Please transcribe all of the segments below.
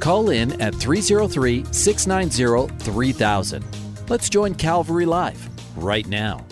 Call in at 303 690 3000. Let's join Calvary Live right now.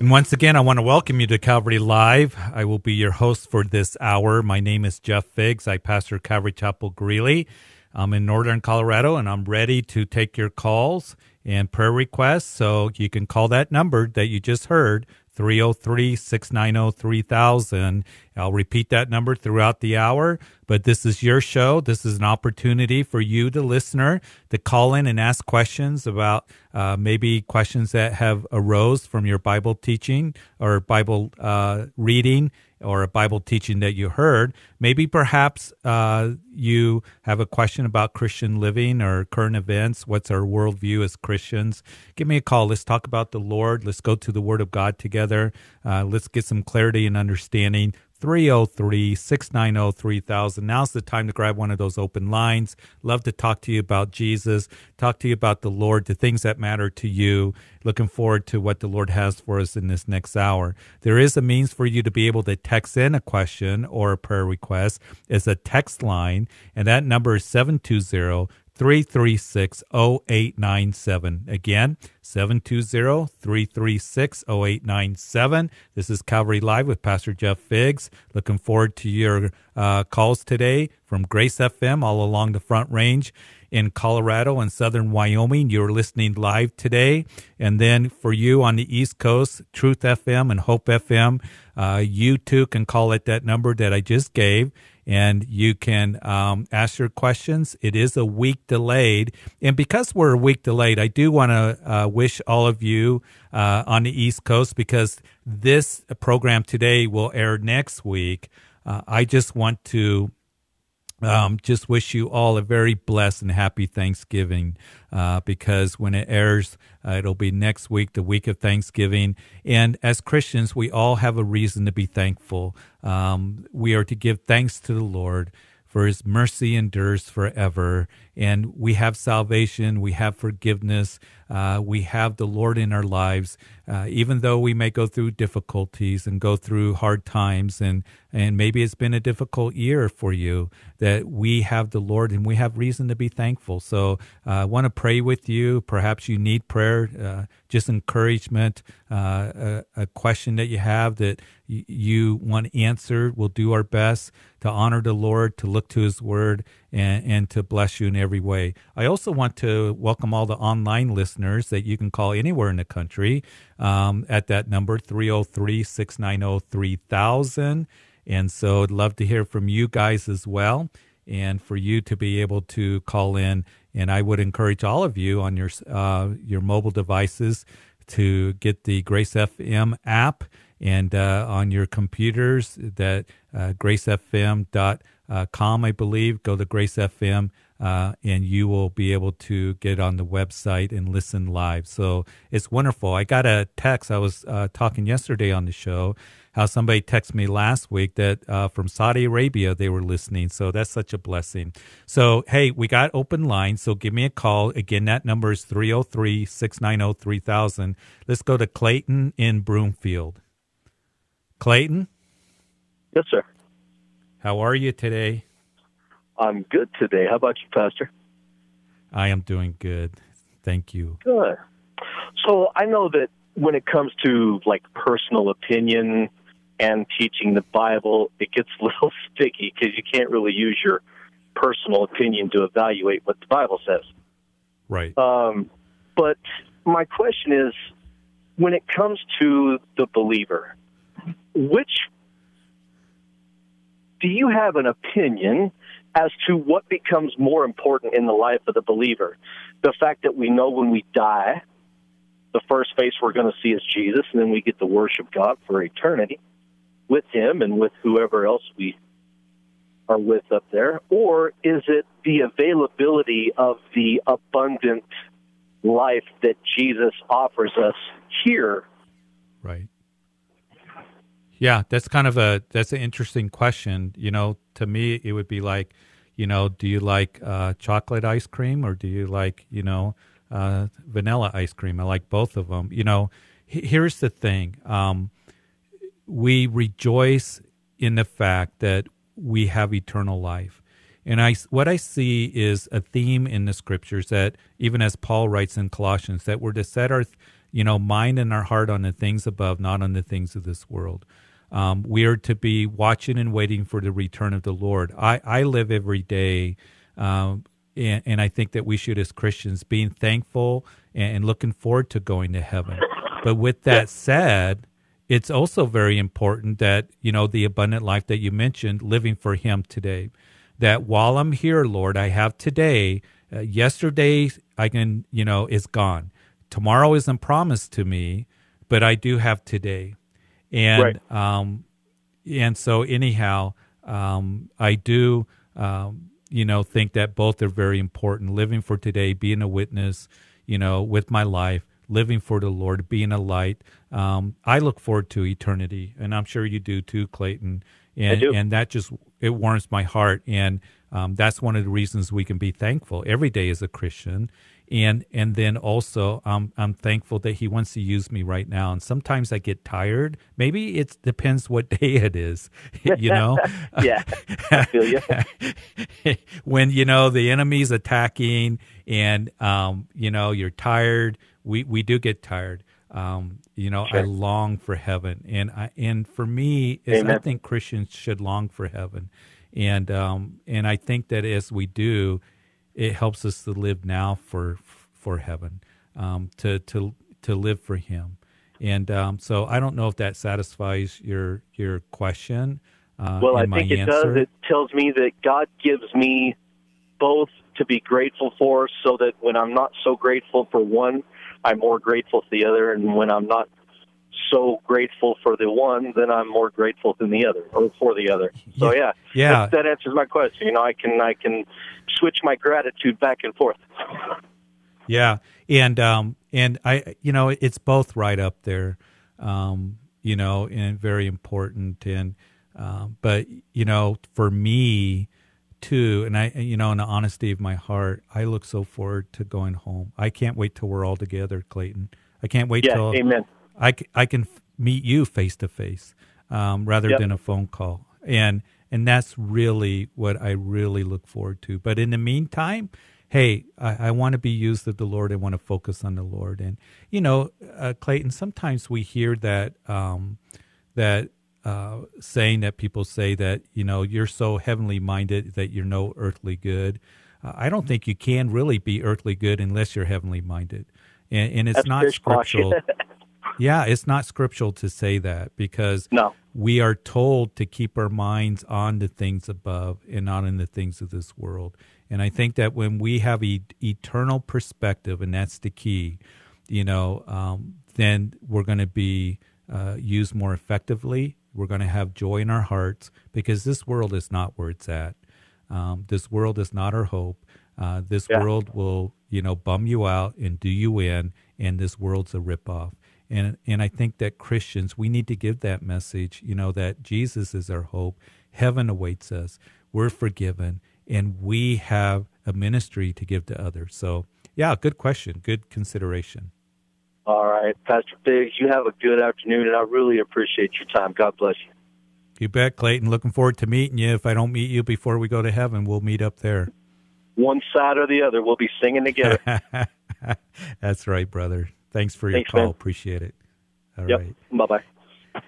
And once again, I want to welcome you to Calvary Live. I will be your host for this hour. My name is Jeff Biggs. I pastor Calvary Chapel Greeley. I'm in northern Colorado and I'm ready to take your calls and prayer requests. So you can call that number that you just heard, 303 690 3000. I'll repeat that number throughout the hour, but this is your show. This is an opportunity for you, the listener, to call in and ask questions about uh, maybe questions that have arose from your Bible teaching or Bible uh, reading or a Bible teaching that you heard. Maybe perhaps uh, you have a question about Christian living or current events. What's our worldview as Christians? Give me a call. Let's talk about the Lord. Let's go to the Word of God together. Uh, let's get some clarity and understanding. 303 690 3000. Now's the time to grab one of those open lines. Love to talk to you about Jesus, talk to you about the Lord, the things that matter to you. Looking forward to what the Lord has for us in this next hour. There is a means for you to be able to text in a question or a prayer request. It's a text line, and that number is 720 336 0897. Again, 720 336 0897. This is Calvary Live with Pastor Jeff Biggs. Looking forward to your uh, calls today from Grace FM all along the Front Range in Colorado and southern Wyoming. You're listening live today. And then for you on the East Coast, Truth FM and Hope FM, uh, you too can call it that number that I just gave and you can um, ask your questions. It is a week delayed. And because we're a week delayed, I do want to uh, wish all of you uh, on the East Coast, because this program today will air next week. Uh, I just want to um, just wish you all a very blessed and happy Thanksgiving uh, because when it airs, uh, it'll be next week, the week of Thanksgiving. And as Christians, we all have a reason to be thankful. Um, we are to give thanks to the Lord for his mercy endures forever. And we have salvation, we have forgiveness, uh, we have the Lord in our lives, uh, even though we may go through difficulties and go through hard times, and, and maybe it's been a difficult year for you, that we have the Lord and we have reason to be thankful. So uh, I want to pray with you. Perhaps you need prayer, uh, just encouragement, uh, a, a, question that you have that you want answered. We'll do our best to honor the Lord, to look to his word, and, and to bless you in every way. I also want to welcome all the online listeners that you can call anywhere in the country um, at that number, 303 690 3000. And so I'd love to hear from you guys as well and for you to be able to call in. And I would encourage all of you on your, uh, your mobile devices to get the Grace FM app and uh, on your computers that uh, gracefm.com uh, I believe. Go to Grace FM, uh, and you will be able to get on the website and listen live. So it's wonderful. I got a text. I was uh, talking yesterday on the show how somebody texted me last week that uh, from Saudi Arabia they were listening. So that's such a blessing. So, hey, we got open lines. So give me a call. Again, that number is 303 690 3000. Let's go to Clayton in Broomfield. Clayton? Yes, sir. How are you today? I'm good today. How about you, Pastor? I am doing good. Thank you. Good. So I know that when it comes to like personal opinion and teaching the Bible, it gets a little sticky because you can't really use your personal opinion to evaluate what the Bible says. Right. Um, but my question is when it comes to the believer, which do you have an opinion as to what becomes more important in the life of the believer? The fact that we know when we die, the first face we're going to see is Jesus, and then we get to worship God for eternity with Him and with whoever else we are with up there, or is it the availability of the abundant life that Jesus offers us here? Right. Yeah, that's kind of a that's an interesting question. You know, to me, it would be like, you know, do you like uh, chocolate ice cream or do you like, you know, uh, vanilla ice cream? I like both of them. You know, here's the thing: um, we rejoice in the fact that we have eternal life. And I, what I see is a theme in the scriptures that, even as Paul writes in Colossians, that we're to set our, you know, mind and our heart on the things above, not on the things of this world. Um, we are to be watching and waiting for the return of the Lord. I, I live every day, um, and, and, I think that we should, as Christians, being thankful and, and looking forward to going to heaven. But with that said, it's also very important that, you know, the abundant life that you mentioned, living for Him today. That while I'm here, Lord, I have today. Uh, yesterday, I can, you know, is gone. Tomorrow isn't promised to me, but I do have today. And, right. um, and so anyhow, um, I do, um, you know, think that both are very important. Living for today, being a witness, you know, with my life, living for the Lord, being a light. Um, I look forward to eternity, and I'm sure you do too, Clayton. And and that just it warms my heart, and um, that's one of the reasons we can be thankful every day as a Christian. And and then also, um, I'm thankful that He wants to use me right now. And sometimes I get tired. Maybe it depends what day it is. You know. yeah, I feel you. when you know the enemy's attacking, and um, you know you're tired we we do get tired. Um, you know, sure. I long for heaven, and I and for me, is I think Christians should long for heaven, and um, and I think that as we do, it helps us to live now for for heaven, um, to to to live for Him, and um, so I don't know if that satisfies your your question. Uh, well, I think it answer. does. It tells me that God gives me both to be grateful for, so that when I'm not so grateful for one, I'm more grateful for the other, and when I'm not so grateful for the one, then I'm more grateful than the other or for the other. So yeah, yeah, that, that answers my question. You know, I can I can switch my gratitude back and forth. Yeah, and um, and I, you know, it's both right up there, um, you know, and very important. And um, but you know, for me, too, and I, you know, in the honesty of my heart, I look so forward to going home. I can't wait till we're all together, Clayton. I can't wait yeah, till amen. I, I can meet you face to face rather yep. than a phone call, and and that's really what I really look forward to. But in the meantime, hey, I, I want to be used of the Lord. I want to focus on the Lord, and you know, uh, Clayton. Sometimes we hear that um, that uh, saying that people say that you know you're so heavenly minded that you're no earthly good. Uh, I don't think you can really be earthly good unless you're heavenly minded, and, and it's That's not scriptural. yeah, it's not scriptural to say that because no. we are told to keep our minds on the things above and not in the things of this world. And I think that when we have e- eternal perspective, and that's the key, you know, um, then we're going to be uh, used more effectively we're going to have joy in our hearts because this world is not where it's at. Um, this world is not our hope. Uh, this yeah. world will, you know, bum you out and do you in, and this world's a ripoff. And and I think that Christians we need to give that message, you know, that Jesus is our hope. Heaven awaits us. We're forgiven, and we have a ministry to give to others. So, yeah, good question, good consideration. All right, Pastor Biggs, you have a good afternoon, and I really appreciate your time. God bless you. You bet, Clayton. Looking forward to meeting you. If I don't meet you before we go to heaven, we'll meet up there. One side or the other, we'll be singing together. That's right, brother. Thanks for your Thanks, call. Man. Appreciate it. All yep. right. Bye bye.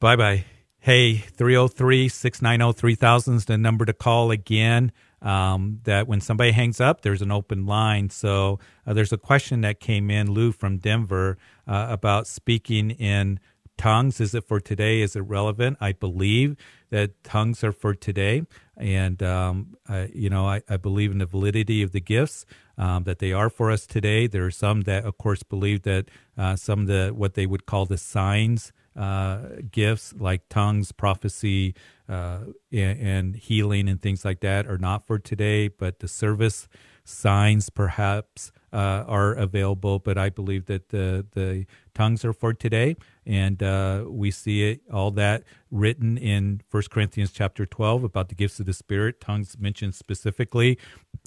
Bye bye. Hey, 303 690 3000 is the number to call again um, that when somebody hangs up, there's an open line. So uh, there's a question that came in, Lou from Denver, uh, about speaking in tongues. Is it for today? Is it relevant? I believe that tongues are for today. And, um, I, you know, I, I, believe in the validity of the gifts, um, that they are for us today. There are some that, of course, believe that uh, some of the, what they would call the signs uh, gifts like tongues, prophecy, uh, and, and, healing and things like that are not for today, but the service signs perhaps uh, are available. But I believe that the the tongues are for today, and uh, we see it all that written in 1 Corinthians chapter twelve about the gifts of the Spirit. Tongues mentioned specifically,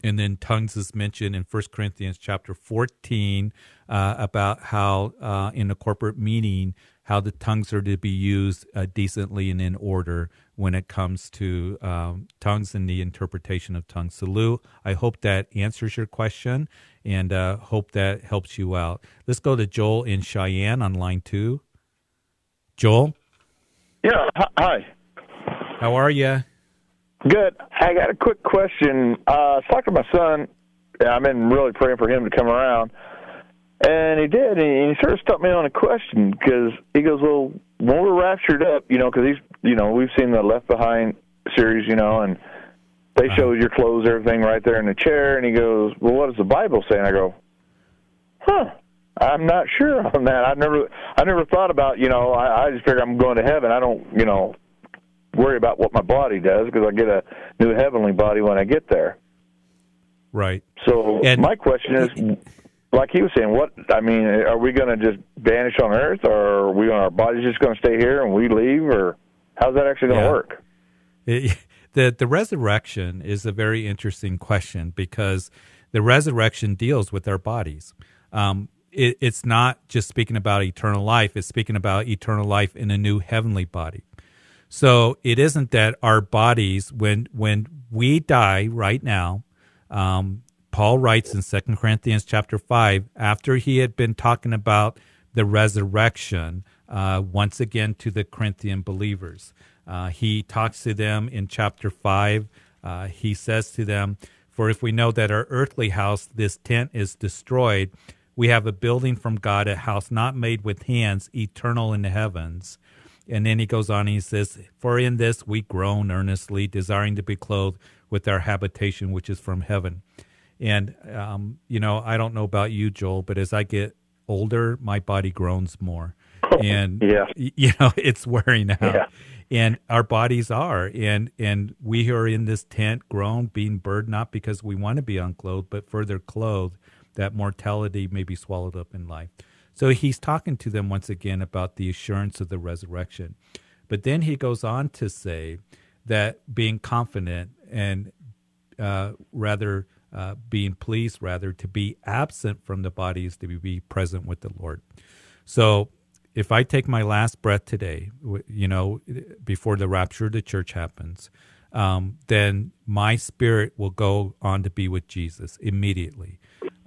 and then tongues is mentioned in 1 Corinthians chapter fourteen uh, about how uh, in a corporate meeting how the tongues are to be used uh, decently and in order when it comes to um, tongues and the interpretation of tongues. So, Lou, I hope that answers your question and uh, hope that helps you out. Let's go to Joel in Cheyenne on line two. Joel? Yeah, hi. How are you? Good. I got a quick question. Uh, I was talking to my son. I've been really praying for him to come around. And he did, and he sort of stumped me on a question because he goes, "Well, when we're raptured up, you know, because he's, you know, we've seen the Left Behind series, you know, and they uh-huh. show your clothes, everything right there in the chair." And he goes, "Well, what does the Bible say?" And I go, "Huh." I'm not sure on that. I never, I never thought about. You know, I, I just figure I'm going to heaven. I don't, you know, worry about what my body does because I get a new heavenly body when I get there. Right. So and, my question is, like he was saying, what I mean, are we going to just vanish on Earth, or are we our bodies just going to stay here and we leave, or how's that actually going to yeah. work? It, the the resurrection is a very interesting question because the resurrection deals with our bodies. Um, it, it's not just speaking about eternal life; it's speaking about eternal life in a new heavenly body. So it isn't that our bodies, when when we die right now, um, Paul writes in Second Corinthians chapter 5, after he had been talking about the resurrection, uh, once again to the Corinthian believers. Uh, he talks to them in chapter 5. Uh, he says to them, For if we know that our earthly house, this tent, is destroyed, we have a building from God, a house not made with hands, eternal in the heavens. And then he goes on he says, For in this we groan earnestly, desiring to be clothed with our habitation which is from heaven. And um, you know, I don't know about you, Joel, but as I get older, my body groans more, and yeah. you know, it's wearing out. Yeah. And our bodies are, and and we are in this tent, grown, being burdened, not because we want to be unclothed, but further clothed, that mortality may be swallowed up in life. So he's talking to them once again about the assurance of the resurrection. But then he goes on to say that being confident and uh, rather uh, being pleased rather to be absent from the body is to be present with the Lord. So if I take my last breath today, you know, before the rapture of the church happens, um, then my spirit will go on to be with Jesus immediately.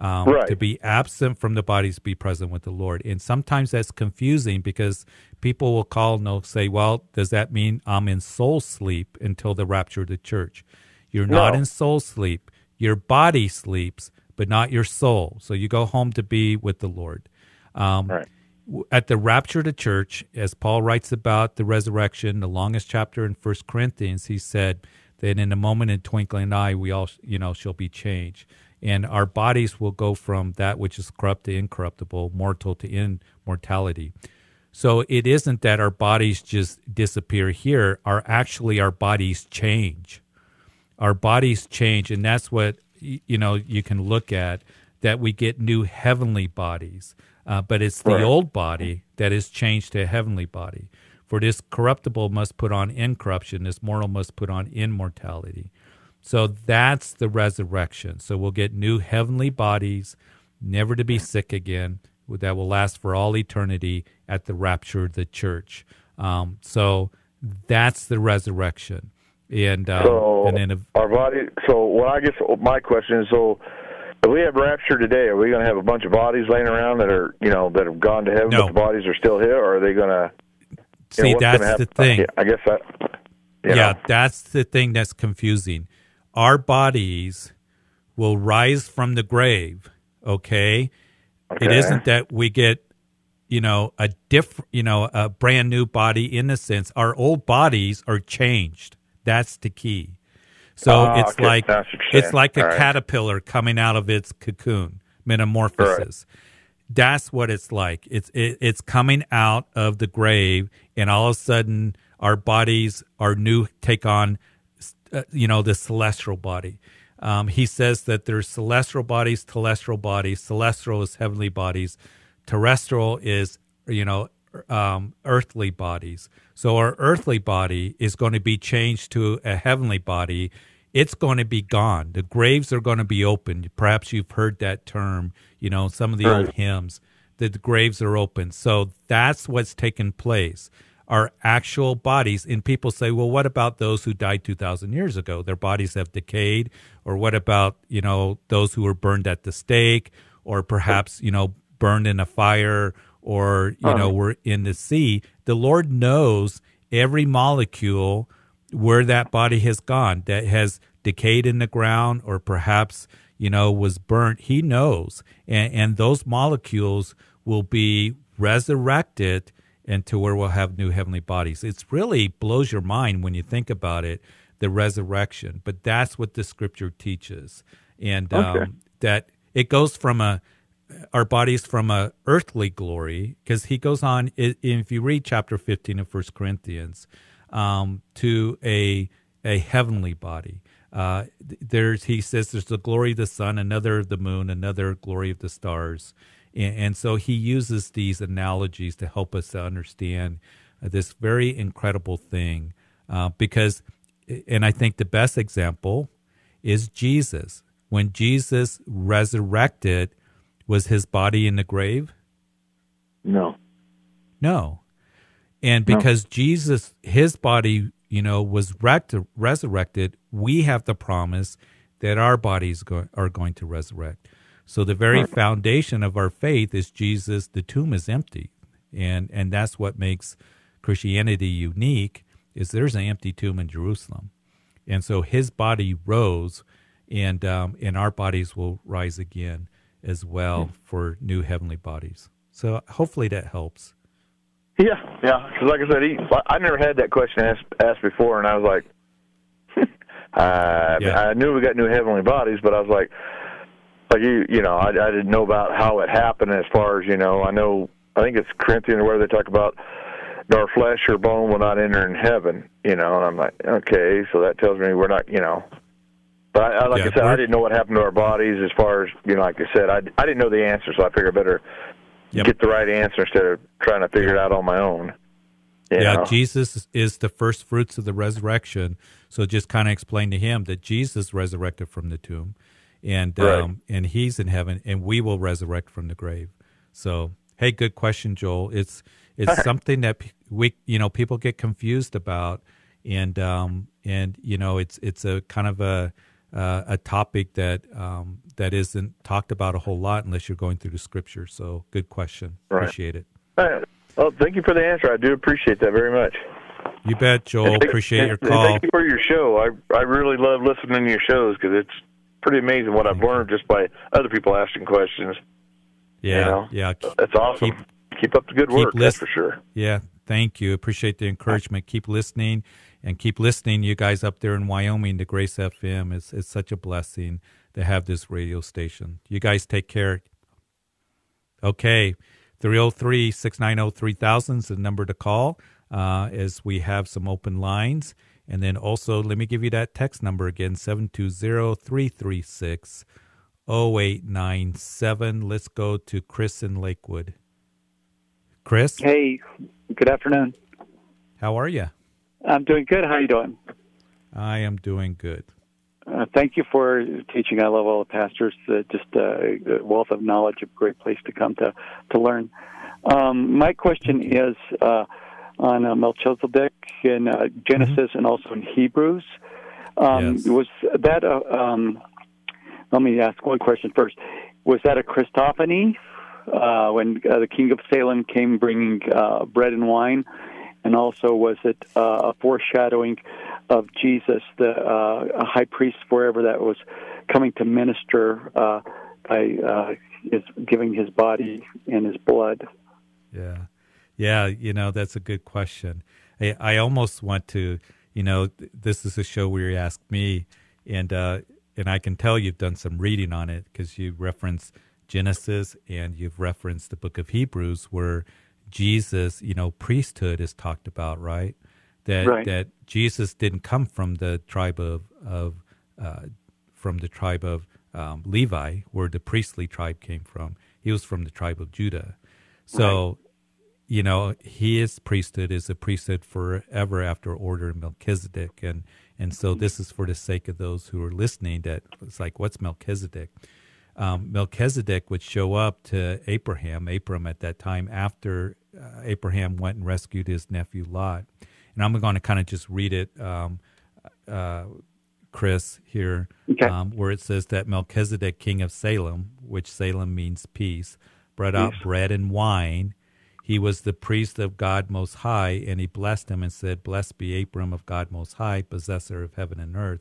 Um, right. To be absent from the bodies, be present with the Lord. And sometimes that's confusing because people will call and they'll say, well, does that mean I'm in soul sleep until the rapture of the church? You're no. not in soul sleep. Your body sleeps, but not your soul. So you go home to be with the Lord. Um, right. At the rapture of the church, as Paul writes about the resurrection, the longest chapter in First Corinthians, he said that in a moment, in twinkling eye, we all, you know, shall be changed, and our bodies will go from that which is corrupt to incorruptible, mortal to immortality. So it isn't that our bodies just disappear here; are actually our bodies change our bodies change, and that's what you know you can look at that we get new heavenly bodies, uh, but it's the right. old body that is changed to a heavenly body. For this corruptible must put on incorruption, this mortal must put on immortality. So that's the resurrection. So we'll get new heavenly bodies, never to be sick again, that will last for all eternity at the rapture of the church. Um, so that's the resurrection. And um, so and then our body. So what I guess my question is so. If we have rapture today, are we going to have a bunch of bodies laying around that are, you know, that have gone to heaven, no. but the bodies are still here, or are they going to? See, know, that's the thing. I guess that. yeah, know. that's the thing that's confusing. Our bodies will rise from the grave. Okay? okay. It isn't that we get, you know, a different, you know, a brand new body in the sense our old bodies are changed. That's the key. So oh, it's okay. like it's it's like a right. caterpillar coming out of its cocoon, metamorphosis. that's what it's like. It's it, it's coming out of the grave, and all of a sudden, our bodies, our new take on, uh, you know, the celestial body. Um, he says that there's celestial bodies, terrestrial bodies. Celestial is heavenly bodies. Terrestrial is you know um, earthly bodies. So our earthly body is going to be changed to a heavenly body. It's going to be gone. The graves are going to be opened. Perhaps you've heard that term, you know, some of the right. old hymns, that the graves are open. So that's what's taken place. Our actual bodies, and people say, well, what about those who died 2,000 years ago? Their bodies have decayed. Or what about, you know, those who were burned at the stake, or perhaps, you know, burned in a fire or you uh-huh. know we're in the sea the lord knows every molecule where that body has gone that has decayed in the ground or perhaps you know was burnt he knows and, and those molecules will be resurrected into where we'll have new heavenly bodies. It's really blows your mind when you think about it the resurrection but that's what the scripture teaches. And okay. um, that it goes from a our bodies from a earthly glory because he goes on if you read chapter 15 of first corinthians um, to a a heavenly body. Uh, there's he says there's the glory of the sun another of the moon another glory of the stars and, and so he uses these analogies to help us to understand uh, this very incredible thing uh, because and i think the best example is jesus when jesus resurrected was his body in the grave? No. No. And because no. Jesus, his body, you know, was rect- resurrected, we have the promise that our bodies go- are going to resurrect. So the very foundation of our faith is Jesus. The tomb is empty, and and that's what makes Christianity unique. Is there's an empty tomb in Jerusalem, and so His body rose, and um, and our bodies will rise again as well for new heavenly bodies. So hopefully that helps. Yeah, yeah. Because like I said, he, I never had that question asked, asked before, and I was like, uh, yeah. I knew we got new heavenly bodies, but I was like, like you, you know, I, I didn't know about how it happened. As far as you know, I know, I think it's Corinthians where they talk about nor flesh or bone will not enter in heaven. You know, and I'm like, okay, so that tells me we're not, you know, but I, like yeah, I said, I didn't know what happened to our bodies as far as you know. Like I said, I, I didn't know the answer, so I figured I better yep. get the right answer instead of trying to figure it out on my own. yeah, know? Jesus is the first fruits of the resurrection. So just kind of explain to him that Jesus resurrected from the tomb, and right. um, and he's in heaven, and we will resurrect from the grave. So hey, good question, Joel. It's it's right. something that we you know people get confused about, and um and you know it's it's a kind of a uh, a topic that um, that isn't talked about a whole lot unless you're going through the scripture. So, good question. Right. Appreciate it. Well, thank you for the answer. I do appreciate that very much. You bet, Joel. Thank, appreciate your call. Thank you for your show. I I really love listening to your shows because it's pretty amazing what I've learned just by other people asking questions. Yeah, you know? yeah, that's awesome. Keep, keep up the good work. List- that's for sure. Yeah, thank you. Appreciate the encouragement. Keep listening and keep listening. You guys up there in Wyoming, the Grace FM is it's such a blessing to have this radio station. You guys take care. Okay, 303 690 3000 is the number to call uh, as we have some open lines. And then also, let me give you that text number again 720 336 0897. Let's go to Chris in Lakewood. Chris? Hey, good afternoon. How are you? I'm doing good. How are you doing? I am doing good. Uh, thank you for teaching. I love all the pastors. Uh, just uh, a wealth of knowledge, a great place to come to to learn. Um, my question is uh, on uh, Melchizedek in uh, Genesis mm-hmm. and also in Hebrews. Um, yes. Was that a? Um, let me ask one question first. Was that a Christophany when the king of Salem came bringing bread and wine? and also was it uh, a foreshadowing of Jesus, the uh, high priest forever that was coming to minister uh, by uh, his, giving his body and his blood? Yeah, yeah, you know that's a good question. I, I almost want to, you know, this is a show where you ask me, and uh, and I can tell you've done some reading on it because you reference Genesis and you've referenced the book of Hebrews where Jesus, you know, priesthood is talked about, right? That Right. that Jesus didn't come from the tribe of of uh, from the tribe of um, Levi, where the priestly tribe came from. He was from the tribe of Judah. So, you know, his priesthood is a priesthood forever after order of Melchizedek, and and so this is for the sake of those who are listening. That it's like, what's Melchizedek? Um, Melchizedek would show up to Abraham, Abram at that time after uh, Abraham went and rescued his nephew Lot. And I'm going to kind of just read it, um, uh, Chris, here, Okay. um, where it says that Melchizedek, king of Salem, which Salem means peace, brought out Peace. bread and wine. He was the priest of God Most High, and he blessed him and said, Blessed be Abram of God Most High, possessor of heaven and earth,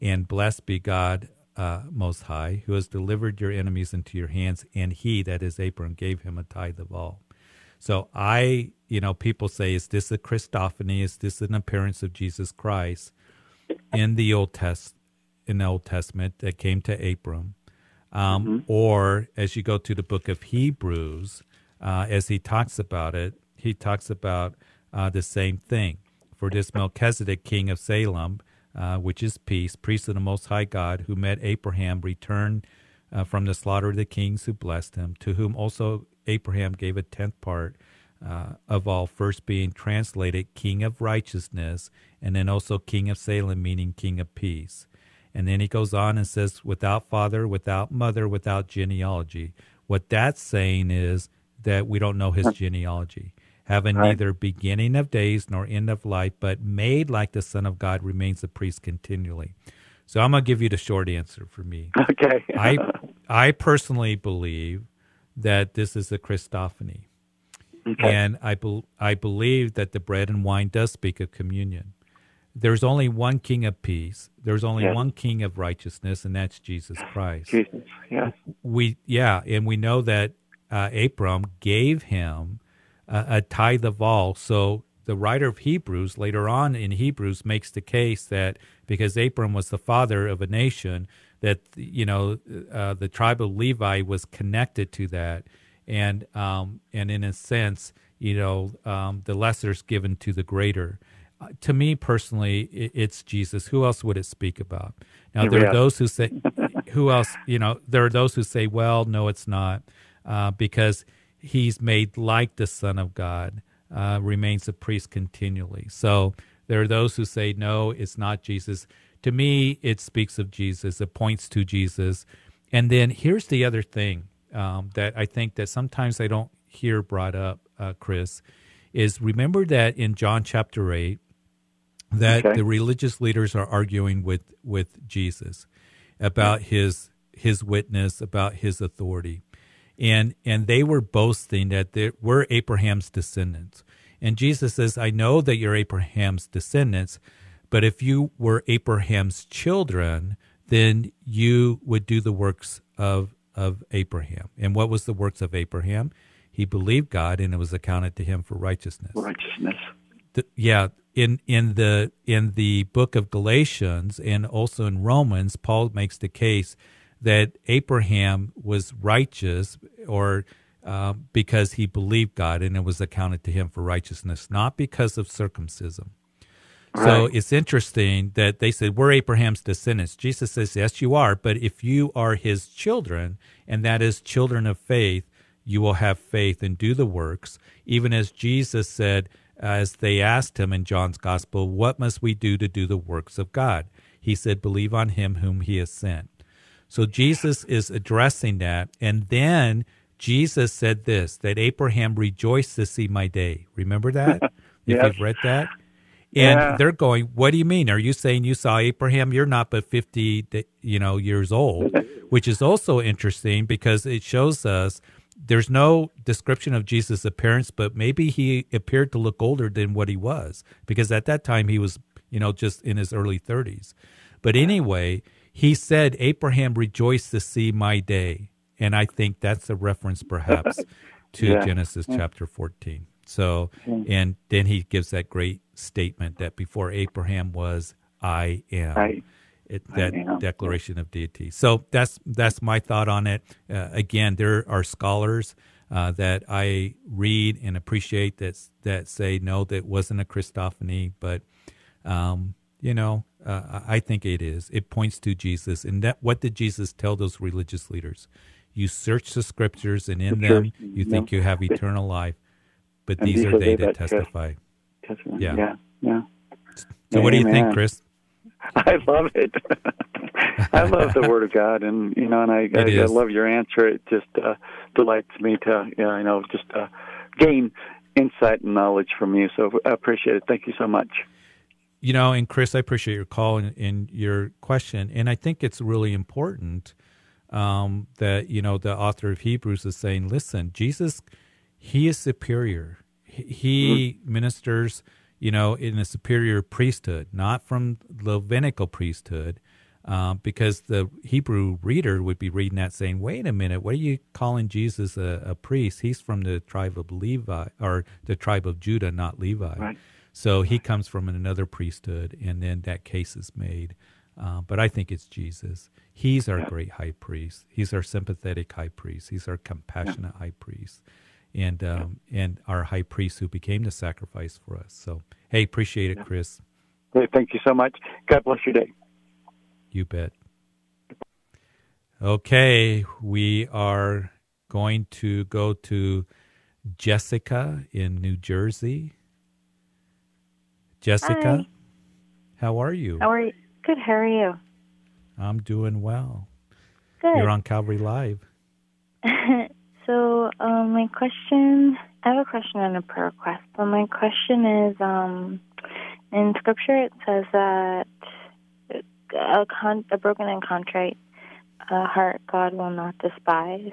and blessed be God uh, Most High, who has delivered your enemies into your hands, and he, that is Abram, gave him a tithe of all. So I, you know, people say, is this a Christophany? Is this an appearance of Jesus Christ in the Old Test in the Old Testament that came to Abram? Um, Or as you go to the book of Hebrews, uh, as he talks about it, he talks about uh, the same thing. For this Melchizedek, king of Salem, uh, which is peace, priest of the Most High God, who met Abraham, returned uh, from the slaughter of the kings who blessed him, to whom also Abraham gave a tenth part uh, of all, first being translated King of Righteousness, and then also King of Salem, meaning King of Peace. And then he goes on and says, without father, without mother, without genealogy. What that's saying is that we don't know his genealogy. Having Right. neither beginning of days nor end of life, but made like the Son of God, remains a priest continually. So I'm going to give you the short answer for me. Okay. I I personally believe that this is a Christophany, okay. and I bel I believe that the bread and wine does speak of communion. There's only one King of peace. There's only Yes. one King of righteousness, and that's Jesus Christ. Jesus. Yes. We yeah, and we know that uh, Abram gave him a, a tithe of all. So the writer of Hebrews later on in Hebrews makes the case that because Abram was the father of a nation, that you know uh, the tribe of Levi was connected to that, and um, and in a sense, you know, um, the is given to the greater. Uh, to me personally, i it's Jesus. Who else would it speak about? Now there are those who say, who else? You know, there are those who say, well, no, it's not, uh, because he's made like the Son of God, uh, remains a priest continually. So there are those who say, no, it's not Jesus. To me, it speaks of Jesus. It points to Jesus. And then here's the other thing um, that I think that sometimes I don't hear brought up, uh, Chris, is remember that in John chapter eight, that Okay. the religious leaders are arguing with with Jesus about his his witness, about his authority, and and they were boasting that they we're Abraham's descendants. And Jesus says, "I know that you're Abraham's descendants, but if you were Abraham's children, then you would do the works of of Abraham. And what was the works of Abraham? He believed God, and it was accounted to him for righteousness Righteousness. the, yeah in in the in the book of galatians and also in romans paul makes the case that abraham was righteous or uh, because he believed god and it was accounted to him for righteousness not because of circumcision so Right. it's interesting that they said we're abraham's descendants jesus says yes you are but if you are his children and that is children of faith you will have faith and do the works even as jesus said as they asked him in John's gospel, What must we do to do the works of God? He said, Believe on him whom he has sent. So Jesus is addressing that. And then Jesus said this that Abraham rejoiced to see my day. Remember that? If you've read that? And Yeah. they're going, What do you mean? Are you saying you saw Abraham? You're not but 50 you know, years old, which is also interesting because it shows us there's no description of Jesus' appearance, but maybe he appeared to look older than what he was because at that time he was, you know, just in his early 30s. But anyway, he said, Abraham rejoiced to see my day. And I think that's a reference perhaps to Yeah. Genesis chapter 14. So, and then he gives that great statement that before Abraham was, I am. Right. it, that declaration of deity. So that's that's my thought on it. Uh, again, there are scholars uh, that I read and appreciate that that say no, that wasn't a Christophany, but um, you know, uh, I think it is. It points to Jesus, and that what did Jesus tell those religious leaders? You search the scriptures, and in them you think you have eternal life, but these, these, are they that testify. Yeah, yeah, yeah. So, what do you think, Chris? I love it. I love the Word of God, and you know, and I, I, I, love your answer. It just uh, delights me to, you know, you know just uh, gain insight and knowledge from you. So I appreciate it. Thank you so much. You know, and Chris, I appreciate your call and, and your question, and I think it's really important um, that you know the author of Hebrews is saying, listen, Jesus, he is superior. He, mm-hmm. ministers you know, in a superior priesthood, not from Levitical priesthood, uh, because the Hebrew reader would be reading that saying, wait a minute, what are you calling Jesus a, a priest? He's from the tribe of Levi, or the tribe of Judah, not Levi. Right. So he comes from another priesthood, and then that case is made. Uh, but I think it's Jesus. He's our yeah. great high priest. He's our sympathetic high priest. He's our compassionate yeah. high priest and um, and our high priest who became the sacrifice for us. So, hey, appreciate it, Chris. Great, thank you so much. God bless your day. You bet. Okay, we are going to go to Jessica in New Jersey. Jessica, Hi. how are you? How are you? Good. How are you? I'm doing well. Good. You're on Calvary Live. So, um, my question I have a question and a prayer request. But my question is um, in Scripture, it says that a, con- a broken and contrite uh, heart God will not despise.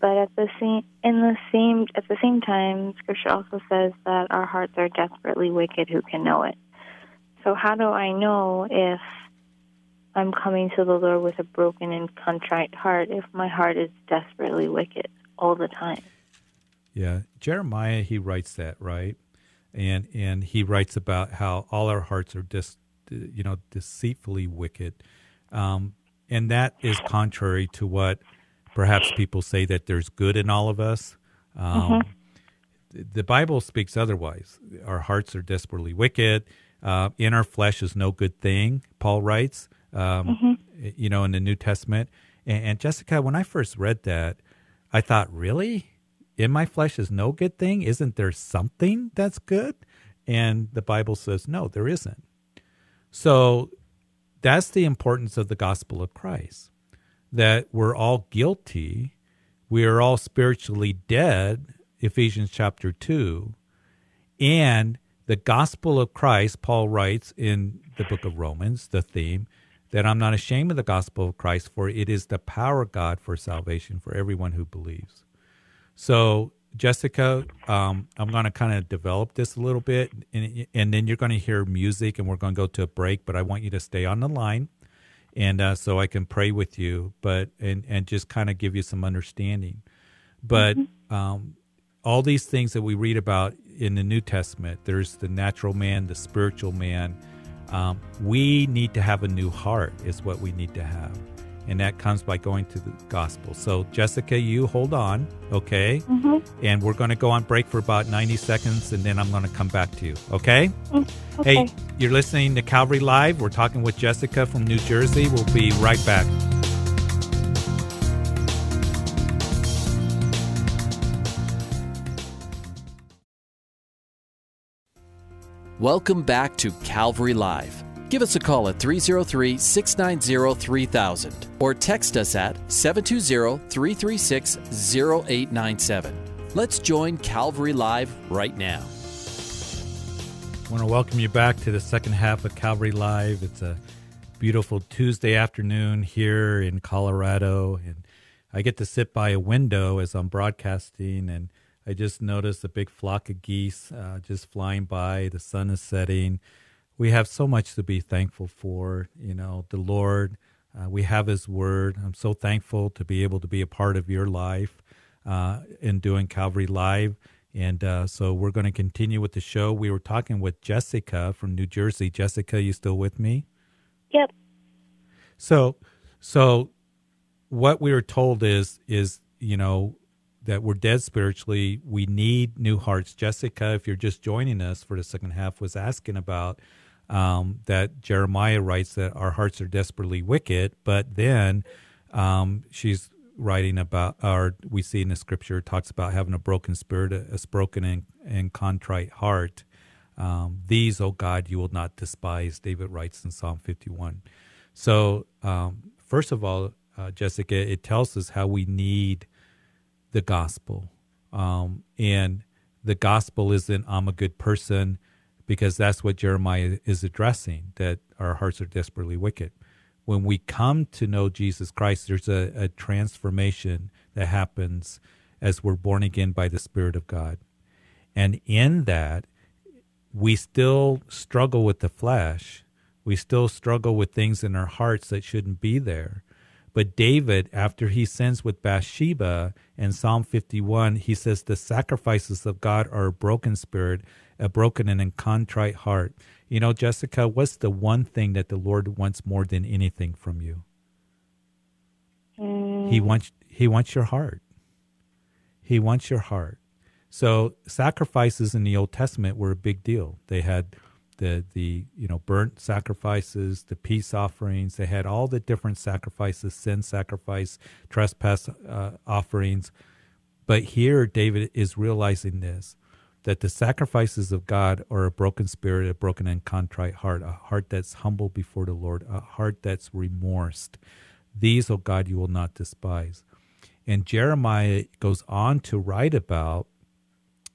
But at the same in the same at the same time, Scripture also says that our hearts are desperately wicked. Who can know it? So how do I know if I'm coming to the Lord with a broken and contrite heart if my heart is desperately wicked? all the time. Yeah, Jeremiah he writes that right, and and he writes about how all our hearts are just you know deceitfully wicked, um, and that is contrary to what perhaps people say that there's good in all of us. Um, mm-hmm. The Bible speaks otherwise. Our hearts are desperately wicked. Uh, in our flesh is no good thing. Paul writes, um, mm-hmm. you know, in the New Testament. And, and Jessica, when I first read that, I thought, really? In my flesh is no good thing? Isn't there something that's good? And the Bible says, no, there isn't. So that's the importance of the gospel of Christ that we're all guilty. We are all spiritually dead, Ephesians chapter 2. And the gospel of Christ, Paul writes in the book of Romans, the theme, that I'm not ashamed of the gospel of Christ, for it is the power of God for salvation for everyone who believes. So, Jessica, um, I'm going to kind of develop this a little bit, and, and then you're going to hear music, and we're going to go to a break. But I want you to stay on the line, and uh, so I can pray with you, but and and just kind of give you some understanding. But mm-hmm. um, all these things that we read about in the New Testament, there's the natural man, the spiritual man um, we need to have a new heart, is what we need to have. And that comes by going to the gospel. So, Jessica, you hold on, okay? Mm-hmm. And we're going to go on break for about 90 seconds, and then I'm going to come back to you, okay? Mm, okay? Hey, you're listening to Calvary Live. We're talking with Jessica from New Jersey. We'll be right back. Welcome back to Calvary Live. Give us a call at 303 690 3000 or text us at 720 336 0897. Let's join Calvary Live right now. I want to welcome you back to the second half of Calvary Live. It's a beautiful Tuesday afternoon here in Colorado, and I get to sit by a window as I'm broadcasting and I just noticed a big flock of geese uh, just flying by. The sun is setting. We have so much to be thankful for. You know, the Lord. Uh, we have His Word. I'm so thankful to be able to be a part of your life uh, in doing Calvary Live. And uh, so we're going to continue with the show. We were talking with Jessica from New Jersey. Jessica, you still with me? Yep. So, so what we were told is is you know that we're dead spiritually. We need new hearts. Jessica, if you're just joining us for the second half, was asking about um, that Jeremiah writes that our hearts are desperately wicked, but then um, she's writing about, or we see in the scripture, talks about having a broken spirit, a, a broken and, and contrite heart. Um, These, oh God, you will not despise, David writes in Psalm 51. So, um, first of all, uh, Jessica, it tells us how we need the gospel. Um, and the gospel isn't, I'm a good person, because that's what Jeremiah is addressing, that our hearts are desperately wicked. When we come to know Jesus Christ, there's a, a transformation that happens as we're born again by the Spirit of God. And in that, we still struggle with the flesh. We still struggle with things in our hearts that shouldn't be there. But David, after he sins with Bathsheba in Psalm 51, he says, The sacrifices of God are a broken spirit, a broken and a contrite heart. You know, Jessica, what's the one thing that the Lord wants more than anything from you? Mm. He wants he wants your heart. He wants your heart. So sacrifices in the Old Testament were a big deal. They had the the you know burnt sacrifices, the peace offerings. They had all the different sacrifices, sin sacrifice, trespass uh, offerings. But here, David is realizing this that the sacrifices of God are a broken spirit, a broken and contrite heart, a heart that's humble before the Lord, a heart that's remorsed. These, O oh God, you will not despise. And Jeremiah goes on to write about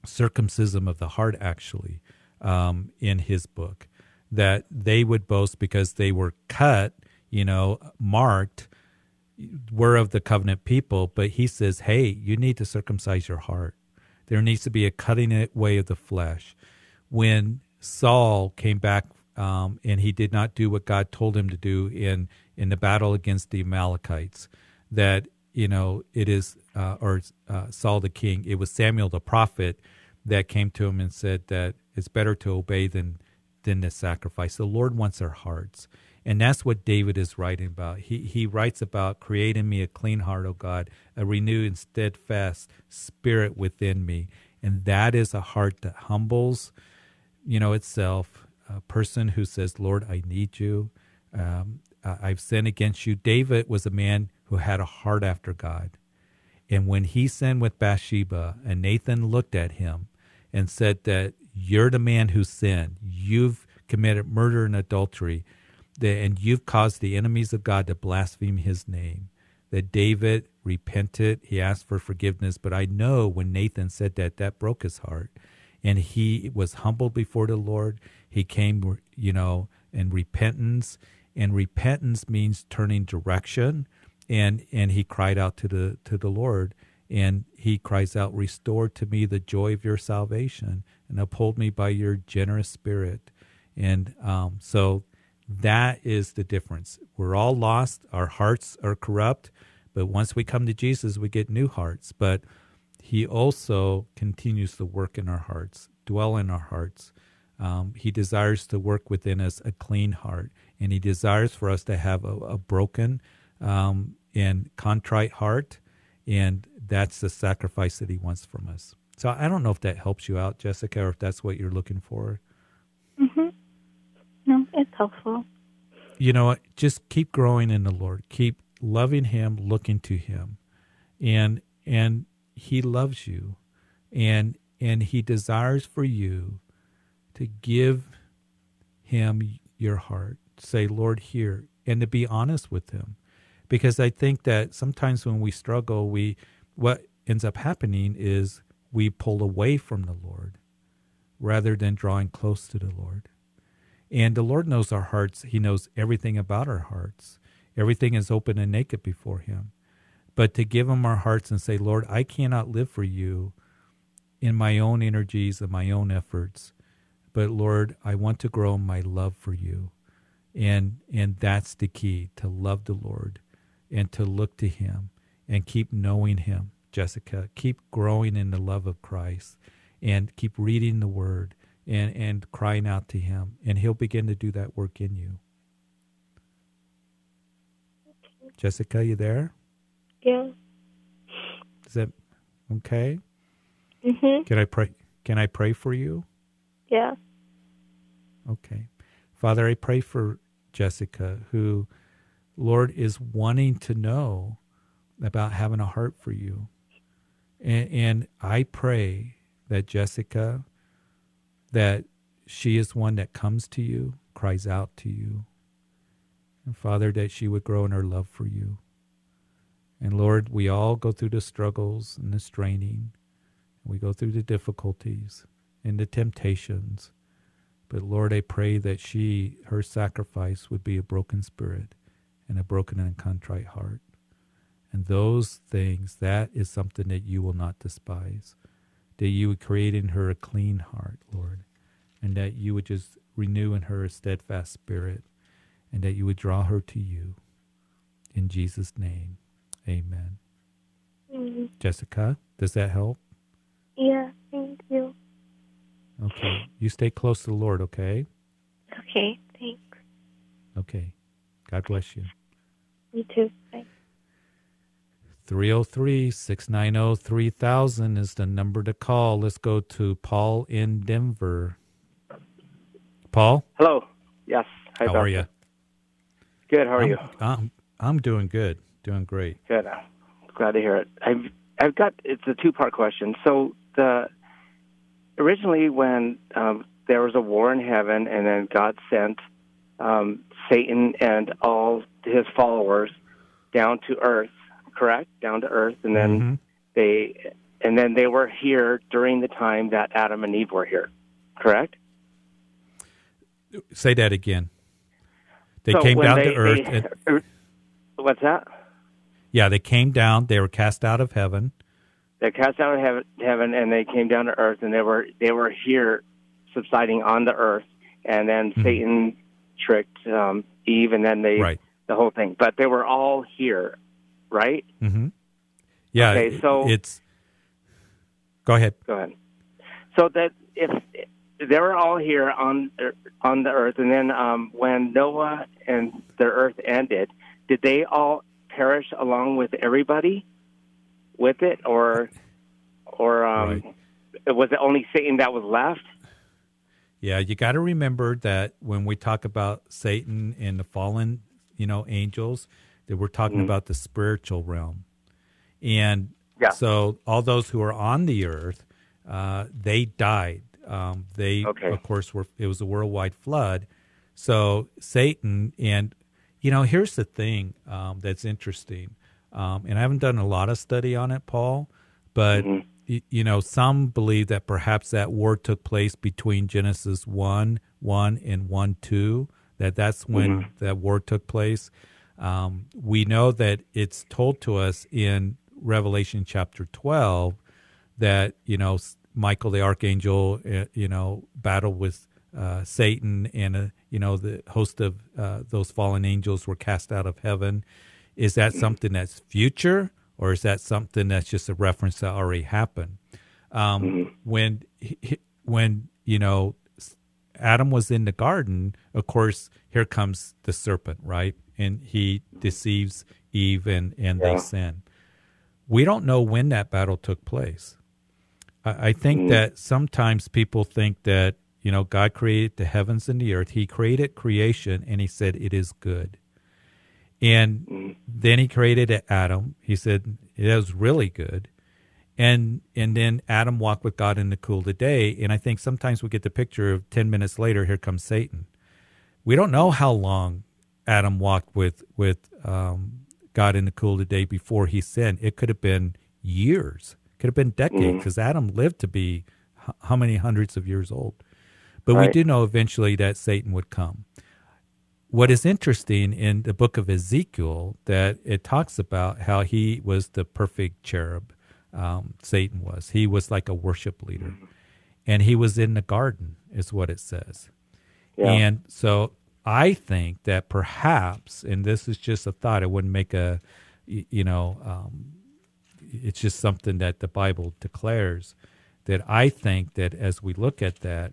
circumcision of the heart, actually, um, in his book that they would boast because they were cut, you know, marked, were of the covenant people. But he says, hey, you need to circumcise your heart. There needs to be a cutting away of the flesh. When Saul came back um, and he did not do what God told him to do in in the battle against the Amalekites, that you know it is uh, or uh, Saul the king, it was Samuel the prophet that came to him and said that it's better to obey than than to sacrifice. The Lord wants our hearts. And that's what David is writing about. He he writes about creating me a clean heart, O God, a renewed and steadfast spirit within me. And that is a heart that humbles, you know, itself. A person who says, Lord, I need you. Um, I've sinned against you. David was a man who had a heart after God. And when he sinned with Bathsheba and Nathan looked at him and said that you're the man who sinned. You've committed murder and adultery, and you've caused the enemies of God to blaspheme his name. That David repented, he asked for forgiveness, but I know when Nathan said that, that broke his heart. And he was humbled before the Lord. He came, you know, in repentance. And repentance means turning direction. And and he cried out to the to the Lord and he cries out, Restore to me the joy of your salvation and uphold me by your generous spirit. And um, so that is the difference. We're all lost, our hearts are corrupt, but once we come to Jesus, we get new hearts. But he also continues to work in our hearts, dwell in our hearts. Um, he desires to work within us a clean heart, and he desires for us to have a, a broken um, and contrite heart and that's the sacrifice that he wants from us. So I don't know if that helps you out, Jessica, or if that's what you're looking for. Helpful. You know, just keep growing in the Lord. Keep loving him, looking to him. And and he loves you. And and he desires for you to give him your heart. Say, Lord, here, and to be honest with him because I think that sometimes when we struggle, we what ends up happening is we pull away from the Lord rather than drawing close to the Lord. And the Lord knows our hearts. He knows everything about our hearts. Everything is open and naked before Him. But to give Him our hearts and say, Lord, I cannot live for you in my own energies and my own efforts. But Lord, I want to grow my love for you. And and that's the key to love the Lord and to look to Him and keep knowing Him, Jessica. Keep growing in the love of Christ and keep reading the Word and, and crying out to Him, and He'll begin to do that work in you. Jessica, you there? Yeah. Is that okay? Mhm. Can I pray? Can I pray for you? Yeah. Okay. Father, I pray for Jessica, who, Lord, is wanting to know about having a heart for you. And, and I pray that Jessica, that she is one that comes to you, cries out to you. And Father, that she would grow in her love for you. And Lord, we all go through the struggles and the straining. We go through the difficulties and the temptations. But Lord, I pray that she, her sacrifice would be a broken spirit and a broken and contrite heart. And those things, that is something that you will not despise. That you would create in her a clean heart, Lord, and that you would just renew in her a steadfast spirit, and that you would draw her to you. In Jesus' name, amen. Mhm. Jessica, does that help? Yeah. Thank you. Okay. You stay close to the Lord, okay? Okay. Thanks. Okay. God bless you. You too. Bye. 303 690 3000 is the number to call. Let's go to Paul in Denver. Paul? Hello. Yes. Hi, How are you? Good. How are I'm, you? I'm, I'm doing good. Doing great. Good. Glad to hear it. I've I've got it's a two part question. So the originally when um, there was a war in heaven, and then God sent um, Satan and all his followers down to earth, correct? Down to earth, and then Mhm. they and then they were here during the time that Adam and Eve were here, correct? Say that again. They So came down they- to earth. they- and, er, what's that? yeah, they came down. They were cast out of heaven. They cast out of heaven, heaven, and they came down to earth, and they were they were here, subsiding on the earth, and then Mhm. Satan tricked um, Eve, and then they Right. the whole thing. But they were all here, right? Mm-hmm. Yeah. Okay, so- it's. Go ahead. Go ahead. So that if they were all here on on the earth, and then um, when Noah and the earth ended, did they all perish along with everybody with it, or or um, was it only Satan that was left? Yeah, you got to remember that when we talk about Satan and the fallen, you know, angels, that we're talking Mhm. about the spiritual realm. And Yeah. so all those who are on the earth, uh, they died. Um, they, Okay. of course, were. It was a worldwide flood. So Satan, and you know, here's the thing um, that's interesting, um, and I haven't done a lot of study on it, Paul, but Mm-hmm. y- you know, some believe that perhaps that war took place between Genesis one one and one two. That that's when Mhm. that war took place. Um, we know that it's told to us in Revelation chapter twelve that you know Michael the archangel, uh, you know, battled with uh, Satan, and uh, you know the host of uh, those fallen angels were cast out of heaven. Is that something that's future, or is that something that's just a reference that already happened? Um, When he- he- when you know Adam was in the garden, of course, here comes the serpent, right? And he deceives Eve, and and Yeah. they sin. We don't know when that battle took place. I, I think Mhm. that sometimes people think that you know God created the heavens and the earth. He created creation, and He said it is good. And Mhm. then He created Adam. He said it was really good. And and then Adam walked with God in the cool of the day. And I think sometimes we get the picture of ten minutes later, here comes Satan. We don't know how long Adam walked with with um, God in the cool of the day before he sinned. It could have been years, could have been decades, because Adam lived to be h- how many hundreds of years old. But we Right. do know eventually that Satan would come. What is interesting in the book of Ezekiel that it talks about how he was the perfect cherub. Um, Satan was. He was like a worship leader, and he was in the garden, is what it says. Yeah. And so I think that perhaps, and this is just a thought, it wouldn't make a, you know, um, it's just something that the Bible declares. That I think that as we look at that,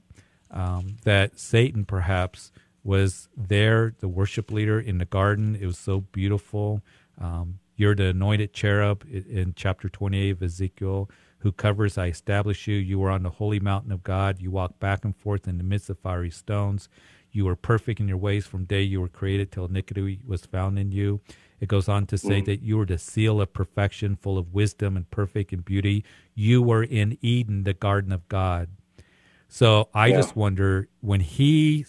um, that Satan perhaps was there, the worship leader in the garden. It was so beautiful. Um, you're the anointed cherub in, chapter 28 of Ezekiel, who covers, I establish you. You are on the holy mountain of God. You walk back and forth in the midst of fiery stones. You were perfect in your ways from day you were created till iniquity was found in you. It goes on to say Mm. that you were the seal of perfection, full of wisdom and perfect in beauty. You were in Eden, the garden of God. So I Yeah. just wonder when he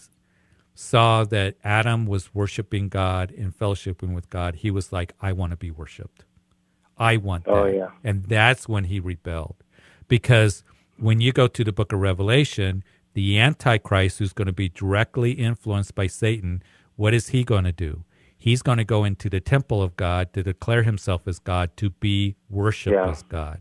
saw that Adam was worshiping God and fellowshipping with God, he was like, I want to be worshiped. I want that. Oh, yeah. And that's when he rebelled. Because when you go to the book of Revelation, the Antichrist, who's going to be directly influenced by Satan, what is he going to do? He's going to go into the temple of God to declare himself as God, to be worshiped Yeah. as God.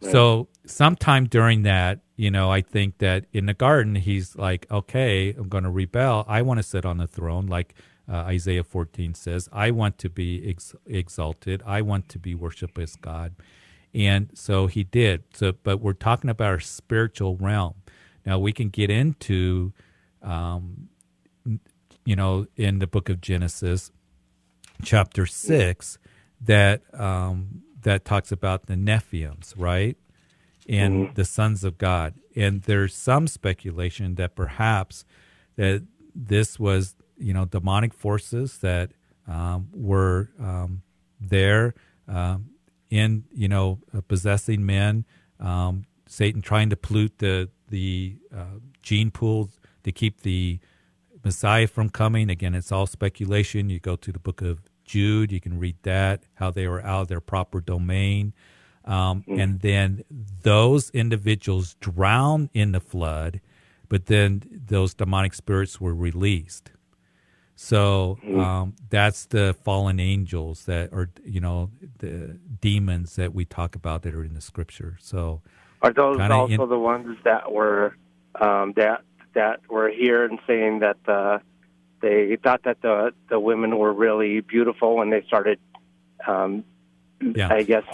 So sometime during that, you know, I think that in the garden, he's like, okay, I'm going to rebel. I want to sit on the throne, like uh, Isaiah 14 says. I want to be ex- exalted. I want to be worshiped as God. And so he did. So, but we're talking about our spiritual realm. Now we can get into, um, you know, in the book of Genesis, chapter six, that um, that talks about the Nephims, right, and the sons of God. And there's some speculation that perhaps that this was, you know, demonic forces that um, were um, there um, in, you know, uh, possessing men. Um, Satan trying to pollute the the uh, gene pool to keep the Messiah from coming. Again, it's all speculation. You go to the book of Jude, you can read that, how they were out of their proper domain. Um, And then those individuals drowned in the flood, but then those demonic spirits were released. So um, that's the fallen angels that are, you know, the demons that we talk about that are in the scripture. So Are those also in- the ones that were um, that that were here and saying that uh, they thought that the the women were really beautiful and they started, um, Yeah. I guess,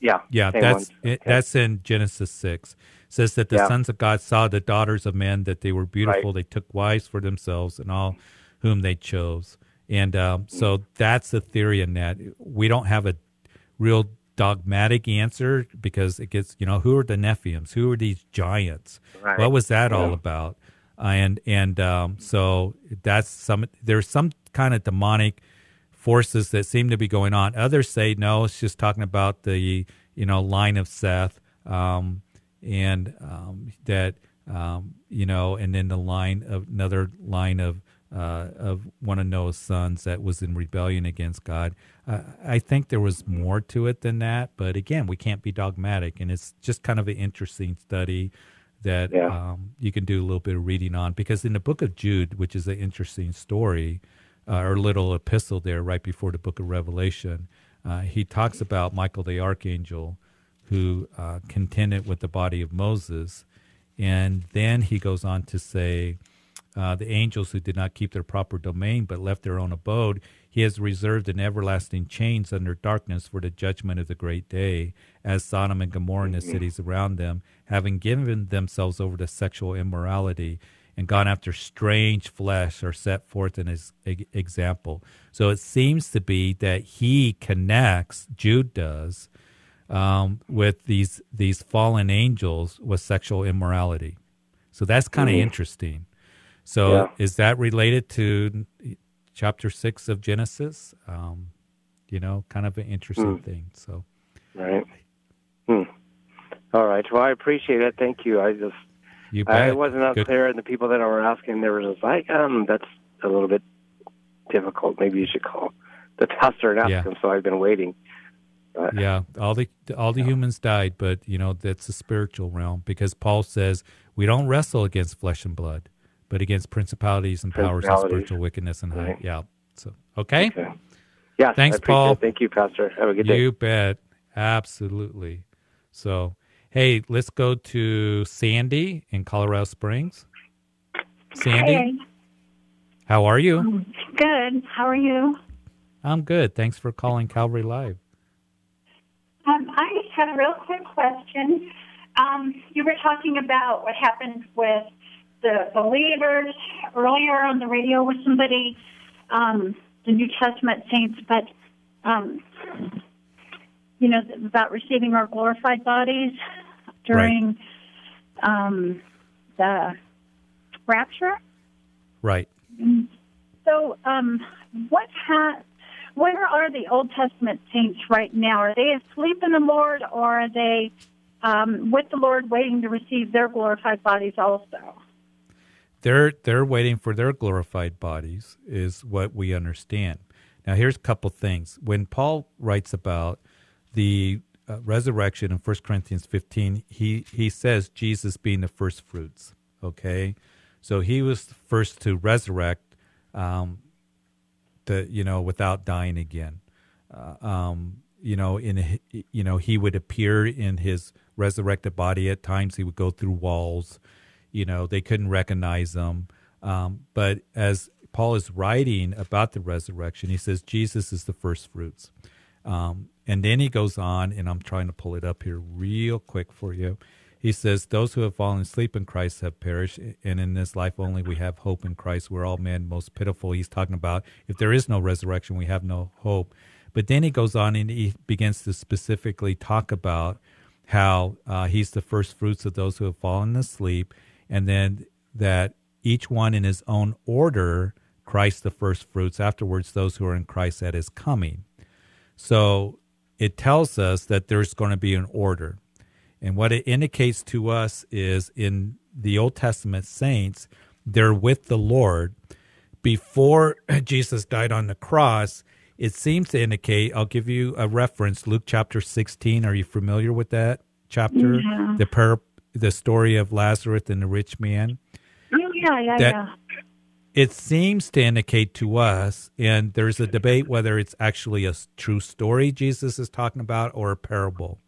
yeah, Yeah, that's it, that's in Genesis six. It says that the Yeah. sons of God saw the daughters of men that they were beautiful. They took wives for themselves and all whom they chose. And um, so that's the theory in that. We don't have a real dogmatic answer because it gets you know who are the Nephims? Who are these giants? Right. What was that all about? And and um, so that's some. There's some kind of demonic forces that seem to be going on. Others say no, it's just talking about the you know line of Seth, um, and um, that um, you know, and then the line of another line of uh, of one of Noah's sons that was in rebellion against God. Uh, I think there was more to it than that, but again, we can't be dogmatic, and it's just kind of an interesting study that Yeah. um, you can do a little bit of reading on because in the book of Jude, which is an interesting story, uh, or little epistle there right before the book of Revelation, uh, he talks about Michael the archangel who uh, contended with the body of Moses. And then he goes on to say, uh, the angels who did not keep their proper domain but left their own abode, he has reserved in everlasting chains under darkness for the judgment of the great day, as Sodom and Gomorrah and the cities around them, having given themselves over to sexual immorality and gone after strange flesh, are set forth in his example. So it seems to be that he connects, Jude does, um, with these these fallen angels with sexual immorality. So that's kind of Mhm. interesting. So Yeah. is that related to chapter six of Genesis? Um, you know, kind of an interesting Hmm. thing. So right. Hmm. All right. Well, I appreciate it. Thank you. I just you I wasn't out Good. clear, and the people that were asking, they were just like, um, that's a little bit difficult. Maybe you should call the pastor and ask Yeah. him. So I've been waiting. Yeah, all the all the humans died, but you know that's the spiritual realm because Paul says we don't wrestle against flesh and blood, but against principalities and powers and spiritual wickedness and high. Right. Yeah. So okay. Yeah. Thanks, Paul. It. Thank you, Pastor. Have a good day. You bet. Absolutely. So, hey, let's go to Sandy in Colorado Springs. Sandy, Hey, how are you? good. How are you? I'm good. Thanks for calling Calvary Live. Um, I have a real quick question. Um, you were talking about what happened with the believers earlier on the radio with somebody, um, the New Testament saints, but um, you know, about receiving our glorified bodies during um, the rapture. Right. So, um, what ha- where are the Old Testament saints right now? Are they asleep in the Lord, or are they um, with the Lord, waiting to receive their glorified bodies also? They're they're waiting for their glorified bodies, is what we understand. Now, here's a couple things. When Paul writes about the uh, resurrection in 1 Corinthians 15, he, he says Jesus being the first fruits. Okay, so he was the first to resurrect, um, the you know without dying again. Uh, um, you know, in you know he would appear in his resurrected body at times. He would go through walls. You know, they couldn't recognize them. Um, but as Paul is writing about the resurrection, he says Jesus is the first fruits. Um, and then he goes on, and I'm trying to pull it up here real quick for you. He says, Those who have fallen asleep in Christ have perished, and in this life only we have hope in Christ. We're all men most pitiful. He's talking about if there is no resurrection, we have no hope. But then he goes on and he begins to specifically talk about how uh, he's the first fruits of those who have fallen asleep, and then that each one in his own order, Christ the first fruits, afterwards, those who are in Christ at his coming. So it tells us that there's going to be an order. And what it indicates to us is in the Old Testament saints, they're with the Lord. Before Jesus died on the cross, it seems to indicate, I'll give you a reference, Luke chapter 16. Are you familiar with that chapter? Yeah. The par- the story of Lazarus and the rich man. Oh, yeah, yeah, yeah. It seems to indicate to us, and there's a debate whether it's actually a true story Jesus is talking about or a parable.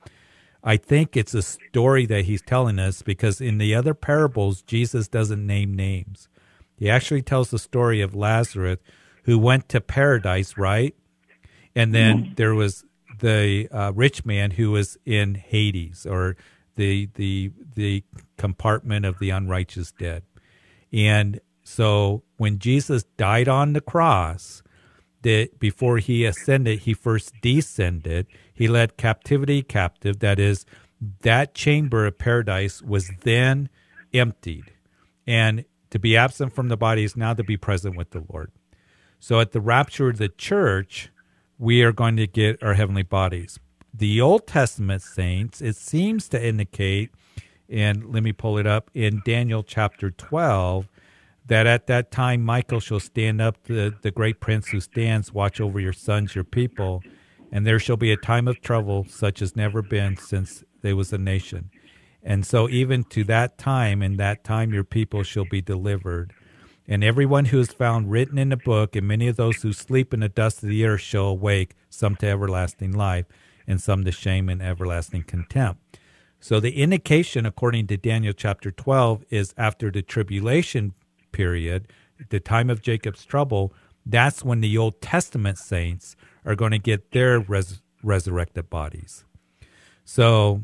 I think it's a story that he's telling us because in the other parables, Jesus doesn't name names. He actually tells the story of Lazarus who went to paradise, right? And then there was the uh, rich man who was in Hades or the the the compartment of the unrighteous dead. And so when Jesus died on the cross, that before he ascended, he first descended. He led captivity captive. That is, that chamber of paradise was then emptied. And to be absent from the body is now to be present with the Lord. So at the rapture of the church, we are going to get our heavenly bodies. The Old Testament saints, it seems to indicate, and let me pull it up in Daniel chapter 12, that at that time Michael shall stand up, the, the great prince who stands, watch over your sons, your people, and there shall be a time of trouble such as never been since there was a nation. And so, even to that time, in that time, your people shall be delivered. And everyone who is found written in the book, and many of those who sleep in the dust of the earth shall awake, some to everlasting life, and some to shame and everlasting contempt. So, the indication, according to Daniel chapter 12, is after the tribulation period, the time of Jacob's trouble, that's when the Old Testament saints are going to get their res- resurrected bodies. So,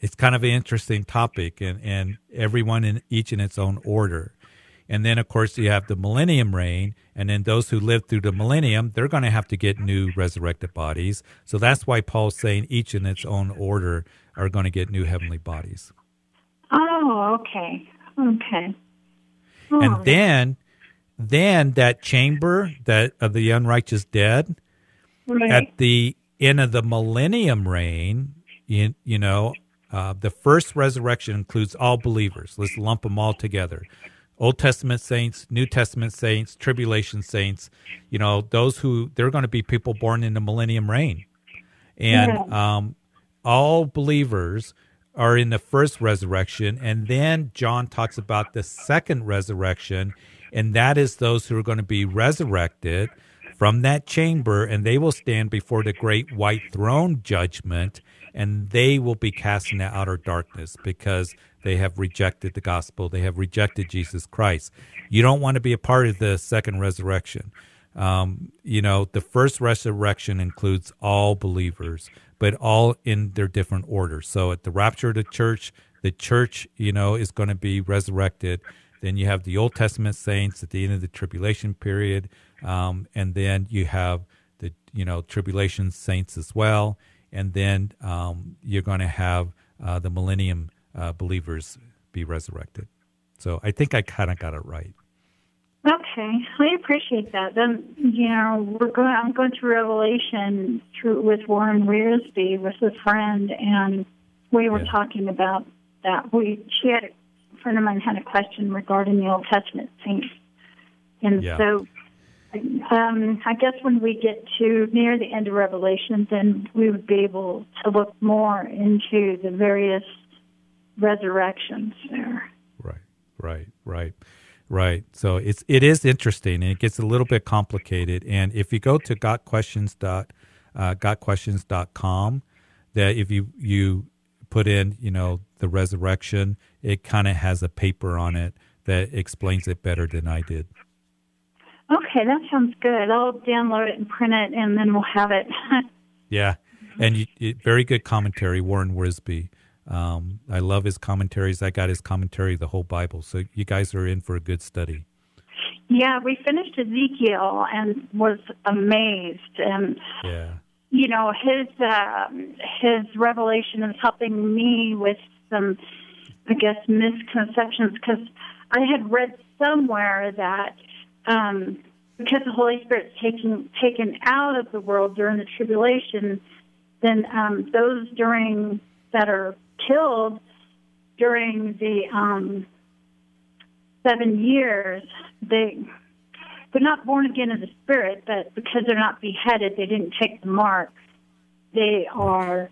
it's kind of an interesting topic and, and everyone in each in its own order. And then of course you have the millennium reign, and then those who live through the millennium, they're going to have to get new resurrected bodies. So that's why Paul's saying each in its own order are going to get new heavenly bodies. Oh, okay. Okay. Oh, And then then that chamber that of the unrighteous dead right. at the end of the millennium reign, you, you know, uh, the first resurrection includes all believers. Let's lump them all together. Old Testament saints, New Testament saints, tribulation saints, you know, those who they're going to be people born in the millennium reign. And um, all believers are in the first resurrection. And then John talks about the second resurrection, and that is those who are going to be resurrected from that chamber, and they will stand before the great white throne judgment, and they will be cast into outer darkness because they have rejected the gospel. They have rejected Jesus Christ. You don't want to be a part of the second resurrection. Um, you know, the first resurrection includes all believers, but all in their different orders. So at the rapture of the church, the church, you know, is going to be resurrected. Then you have the Old Testament saints at the end of the tribulation period, um, and then you have the you know tribulation saints as well, and then um, you're going to have uh, the millennium uh, believers be resurrected. So I think I kind of got it right. Okay, I appreciate that. Then you know we're going. I'm going through Revelation through with Warren Wiersbe with a friend, and we were Yeah. talking about that. We she had a, a friend of mine had a question regarding the Old Testament saints, and Yeah. so um, I guess when we get to near the end of Revelation, then we would be able to look more into the various resurrections there. Right, right, right, right. So it's it is interesting, and it gets a little bit complicated. And if you go to gotquestions dot uh, gotquestions.com, that if you you put in you know the resurrection, it kind of has a paper on it that explains it better than I did. Okay, that sounds good. I'll download it and print it, and then we'll have it. Yeah, and you, it, very good commentary, Warren Wiersbe. Um, I love his commentaries. I got his commentary, the whole Bible. So you guys are in for a good study. yeah, we finished Ezekiel and was amazed, and Yeah. you know his uh, his revelation is helping me with some, I guess, misconceptions because I had read somewhere that um, because the Holy Spirit's taken taken out of the world during the tribulation, then um, those during that are killed during the um, seven years, they they're not born again of the Spirit, but because they're not beheaded, they didn't take the mark. They are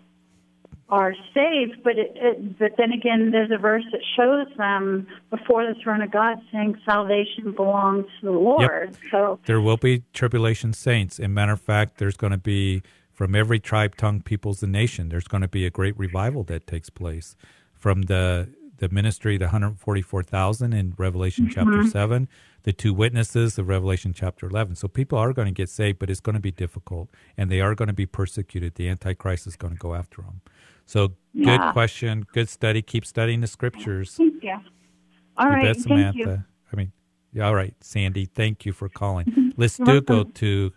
are saved, but it, it, but then again, there's a verse that shows them before the throne of God, saying salvation belongs to the Lord. So There will be tribulation saints. And matter of fact, there's going to be from every tribe, tongue, peoples, and nation. There's going to be a great revival that takes place from the the ministry, the 144,000 in Revelation chapter Mhm. seven, the two witnesses of Revelation chapter 11. So people are going to get saved, but it's going to be difficult, and they are going to be persecuted. The Antichrist is going to go after them. So good Yeah. question, good study. Keep studying the scriptures. thank you. All you right, bet, thank Samantha. you. I mean, yeah, all right, Sandy. Thank you for calling. Let's Mm-hmm. Do go to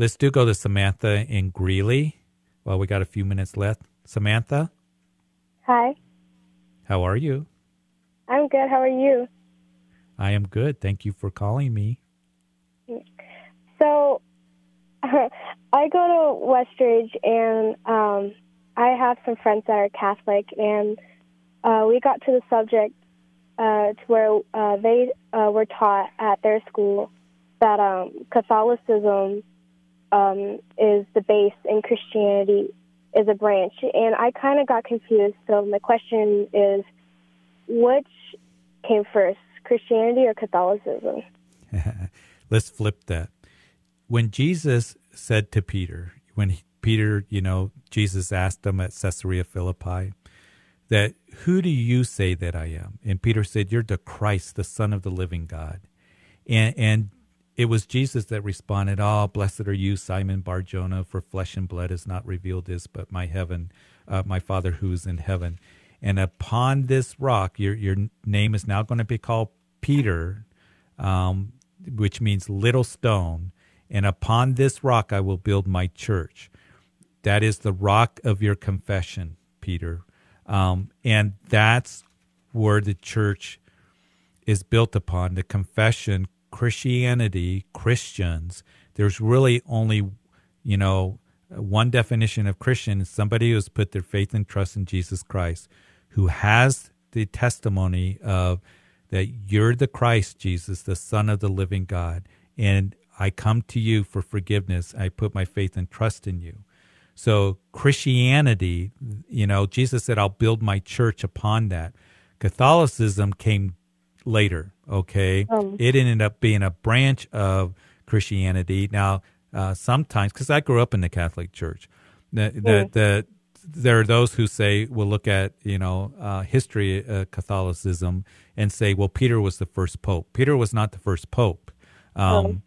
let's do go to Samantha in Greeley. Well, we got a few minutes left. Samantha, Hi, how are you? I'm good. How are you? I am good. Thank you for calling me. So, I go to Westridge, and um, I have some friends that are Catholic, and uh, we got to the subject uh, to where uh, they uh, were taught at their school that um, Catholicism um, is the base and Christianity is a branch, and I kind of got confused. So my question is, which came first, Christianity or Catholicism? Let's flip that. When Jesus said to Peter, when he, Peter, you know, Jesus asked him at Caesarea Philippi, that who do you say that I am? And Peter said, You're the Christ, the Son of the living God. And and it was Jesus that responded, Oh, blessed are you, Simon Barjona, for flesh and blood has not revealed this, but my heaven, uh, my Father who is in heaven. And upon this rock, your your name is now going to be called Peter, um, which means little stone. And upon this rock I will build my church. That is the rock of your confession, Peter. Um, and that's where the church is built upon the confession, Christianity, Christians. There's really only, you know, one definition of Christian is somebody who has put their faith and trust in Jesus Christ, who has the testimony of that you're the Christ, Jesus, the Son of the living God. And I come to you for forgiveness. I put my faith and trust in you. So Christianity, you know, Jesus said, I'll build my church upon that. Catholicism came later, okay? Um. it ended up being a branch of Christianity. Now, uh, sometimes, because I grew up in the Catholic Church, the, the, Mm. the, there are those who say, we'll look at, you know, uh, history, uh, Catholicism, and say, well, Peter was the first pope. Peter was not the first pope. Um,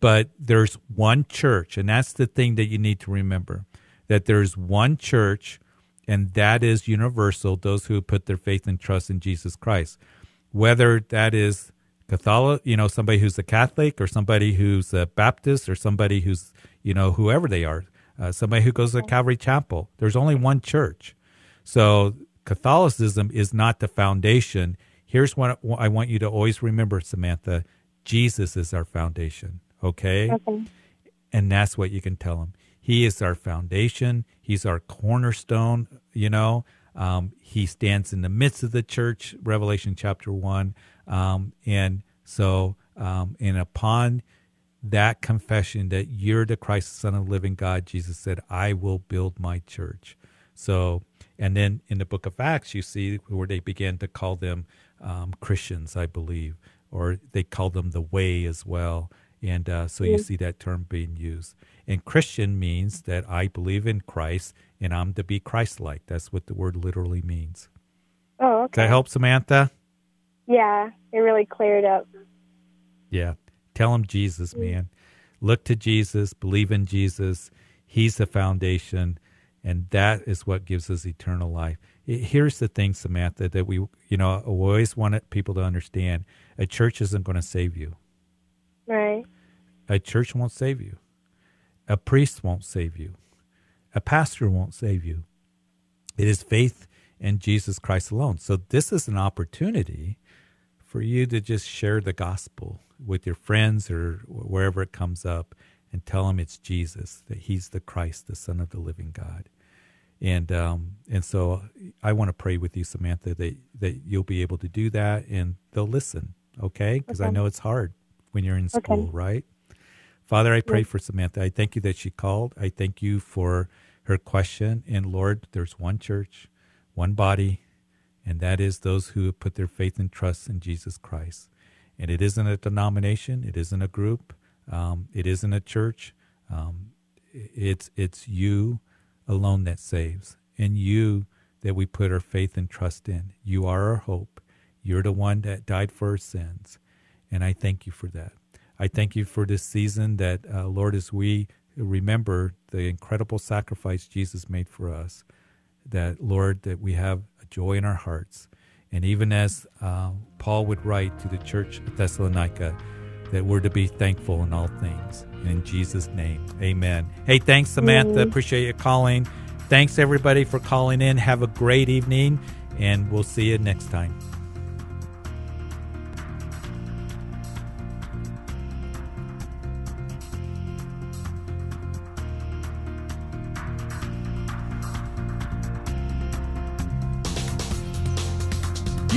but there's one church, and that's the thing that you need to remember that there's one church, and that is universal, those who put their faith and trust in Jesus Christ. Whether that is Catholic, you know, somebody who's a Catholic or somebody who's a Baptist or somebody who's, you know, whoever they are, uh, somebody who goes to Calvary Chapel. There's only one church. So Catholicism is not the foundation. Here's what I want you to always remember, Samantha Jesus is our foundation, okay? Okay. And that's what you can tell them. He is our foundation, He's our cornerstone, you know. Um, he stands in the midst of the church, Revelation chapter 1. Um, and so, um, and upon that confession that you're the Christ, the Son of the living God, Jesus said, I will build my church. So, and then in the book of Acts, you see where they began to call them um, Christians, I believe, or they call them the way as well. And uh, so you see that term being used. And Christian means that I believe in Christ and I'm to be Christ like. That's what the word literally means. Oh, okay. Does that help, Samantha? Yeah, it really cleared up. Yeah. Tell him Jesus, mm. man. Look to Jesus, believe in Jesus. He's the foundation, and that is what gives us eternal life. Here's the thing, Samantha, that we, you know, always want people to understand a church isn't going to save you. Right. A church won't save you. A priest won't save you. A pastor won't save you. It is faith in Jesus Christ alone. So this is an opportunity for you to just share the gospel with your friends or wherever it comes up and tell them it's Jesus, that he's the Christ, the Son of the living God. And um, and so I want to pray with you, Samantha, that, that you'll be able to do that and they'll listen, okay? Because Okay. I know it's hard when you're in school, right? Father, I pray for Samantha. I thank you that she called. I thank you for her question. And Lord, there's one church, one body, and that is those who have put their faith and trust in Jesus Christ. And it isn't a denomination, it isn't a group, um, it isn't a church. Um, it's it's you alone that saves, and you that we put our faith and trust in. You are our hope. You're the one that died for our sins, and I thank you for that. I thank you for this season that, uh, Lord, as we remember the incredible sacrifice Jesus made for us, that, Lord, that we have a joy in our hearts. And even as uh, Paul would write to the church at Thessalonica, that we're to be thankful in all things. In Jesus' name, amen. Hey, thanks, Samantha. Appreciate you calling. Thanks, everybody, for calling in. Have a great evening, and we'll see you next time.